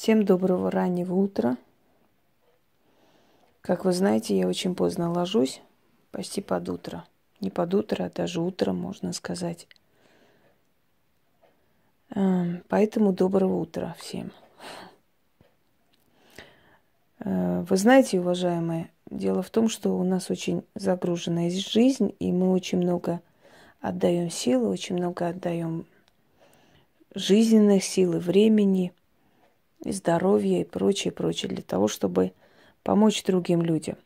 Всем доброго раннего утра. Как вы знаете, я очень поздно ложусь, почти под утро. Не под утро, а даже утром, можно сказать. Эм, поэтому доброго утра всем. Э, вы знаете, уважаемые, дело в том, что у нас очень загруженная жизнь, и мы очень много отдаем силы, очень много отдаем жизненных сил и времени – и здоровья и прочее, прочее, для того, чтобы помочь другим людям.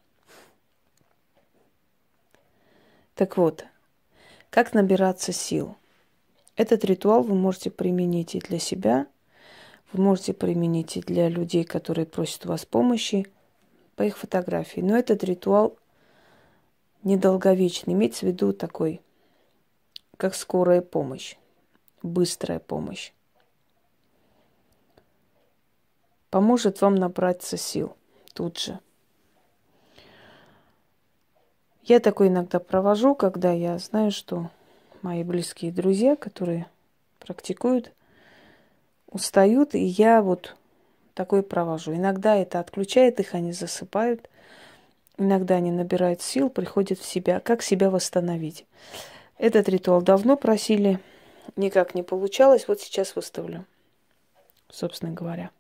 Так вот, как набираться сил? Этот ритуал вы можете применить и для себя, вы можете применить и для людей, которые просят у вас помощи по их фотографии. Но этот ритуал недолговечный, имеется в виду такой, как скорая помощь, быстрая помощь. Поможет вам набраться сил тут же. Я такой иногда провожу, когда я знаю, что мои близкие друзья, которые практикуют, устают, и я вот такой провожу. Иногда это отключает их, они засыпают. Иногда они набирают сил, приходят в себя. Как себя восстановить? Этот ритуал давно просили, никак не получалось. Вот сейчас выставлю, собственно говоря.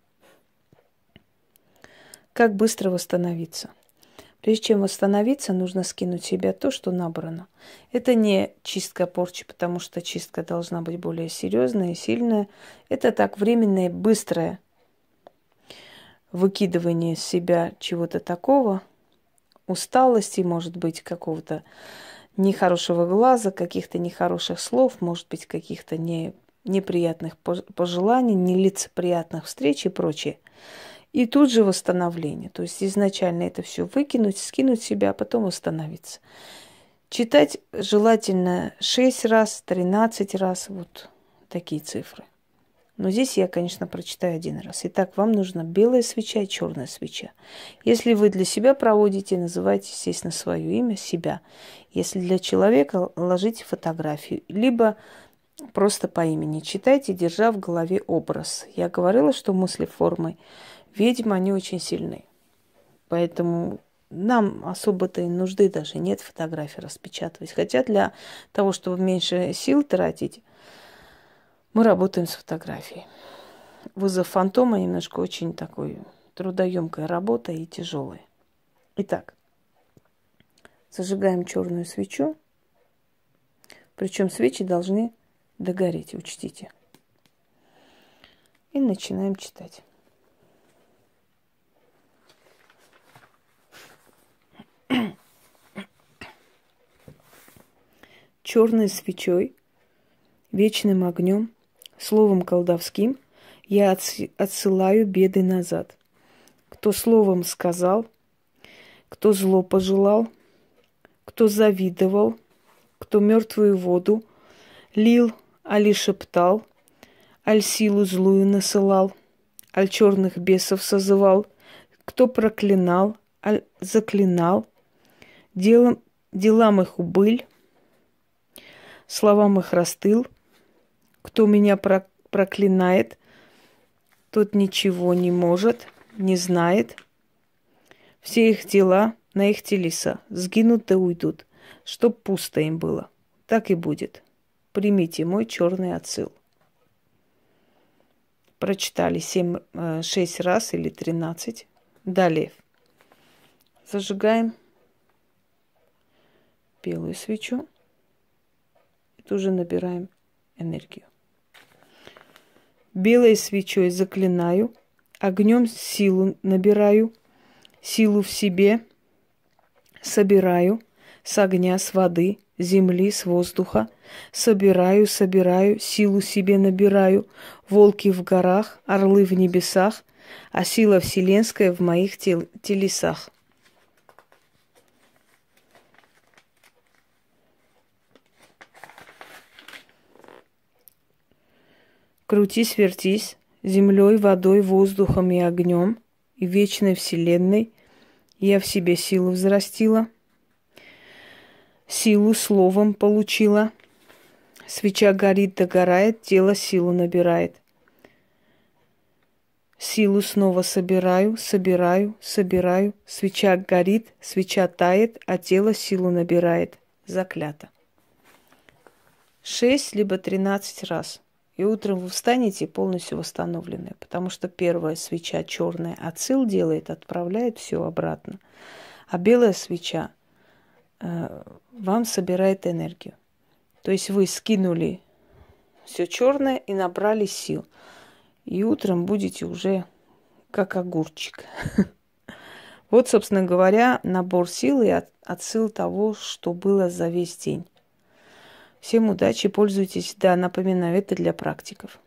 Как быстро восстановиться? Прежде чем восстановиться, нужно скинуть с себя то, что набрано. Это не чистка порчи, потому что чистка должна быть более серьезная и сильная. Это так временное, быстрое выкидывание из себя чего-то такого, усталости, может быть, какого-то нехорошего глаза, каких-то нехороших слов, может быть, каких-то не, неприятных пожеланий, нелицеприятных встреч и прочее. И тут же восстановление. То есть изначально это все выкинуть, скинуть себя, а потом восстановиться. Читать желательно 6 раз, 13 раз, вот такие цифры. Но здесь я, конечно, прочитаю один раз. Итак, вам нужна белая свеча и черная свеча. Если вы для себя проводите, называйте, естественно, свое имя, себя. Если для человека, ложите фотографию. Либо просто по имени читайте, держа в голове образ. Я говорила, что мысли формой Ведьмы, они очень сильны. Поэтому нам особо-то и нужды даже нет фотографии распечатывать. Хотя для того, чтобы меньше сил тратить, мы работаем с фотографией. Вызов фантома немножко очень такой трудоемкая работа и тяжелая. Итак, зажигаем черную свечу. Причем свечи должны догореть, учтите. И начинаем читать. Черной свечой, вечным огнем, словом колдовским я отсылаю беды назад. Кто словом сказал, кто зло пожелал, кто завидовал, кто мертвую воду лил, али шептал, аль силу злую насылал, аль черных бесов созывал, кто проклинал, аль заклинал, делом, делам их убыль, словам их растыл. Кто меня проклинает, тот ничего не может, не знает. Все их дела на их телеса сгинут да уйдут, чтоб пусто им было. Так и будет. Примите мой черный отсыл. Прочитали семь, э, шесть раз или тринадцать. Далее. Зажигаем белую свечу тоже набираем энергию. Белой свечой заклинаю, огнем силу набираю, силу в себе собираю с огня, с воды, земли, с воздуха. Собираю, собираю, силу себе набираю, волки в горах, орлы в небесах, а сила вселенская в моих тел- телесах. Крутись, вертись, землей, водой, воздухом и огнем, и вечной вселенной я в себе силу взрастила, силу словом получила. Свеча горит, догорает, тело силу набирает. Силу снова собираю, собираю, собираю. Свеча горит, свеча тает, а тело силу набирает. Заклято. Шесть либо тринадцать раз. И утром вы встанете полностью восстановленные, потому что первая свеча черная отсыл делает, отправляет все обратно. А белая свеча э, вам собирает энергию. То есть вы скинули все черное и набрали сил. И утром будете уже как огурчик. Вот, собственно говоря, набор сил и отсыл того, что было за весь день. Всем удачи, пользуйтесь. Да, напоминаю, это для практиков.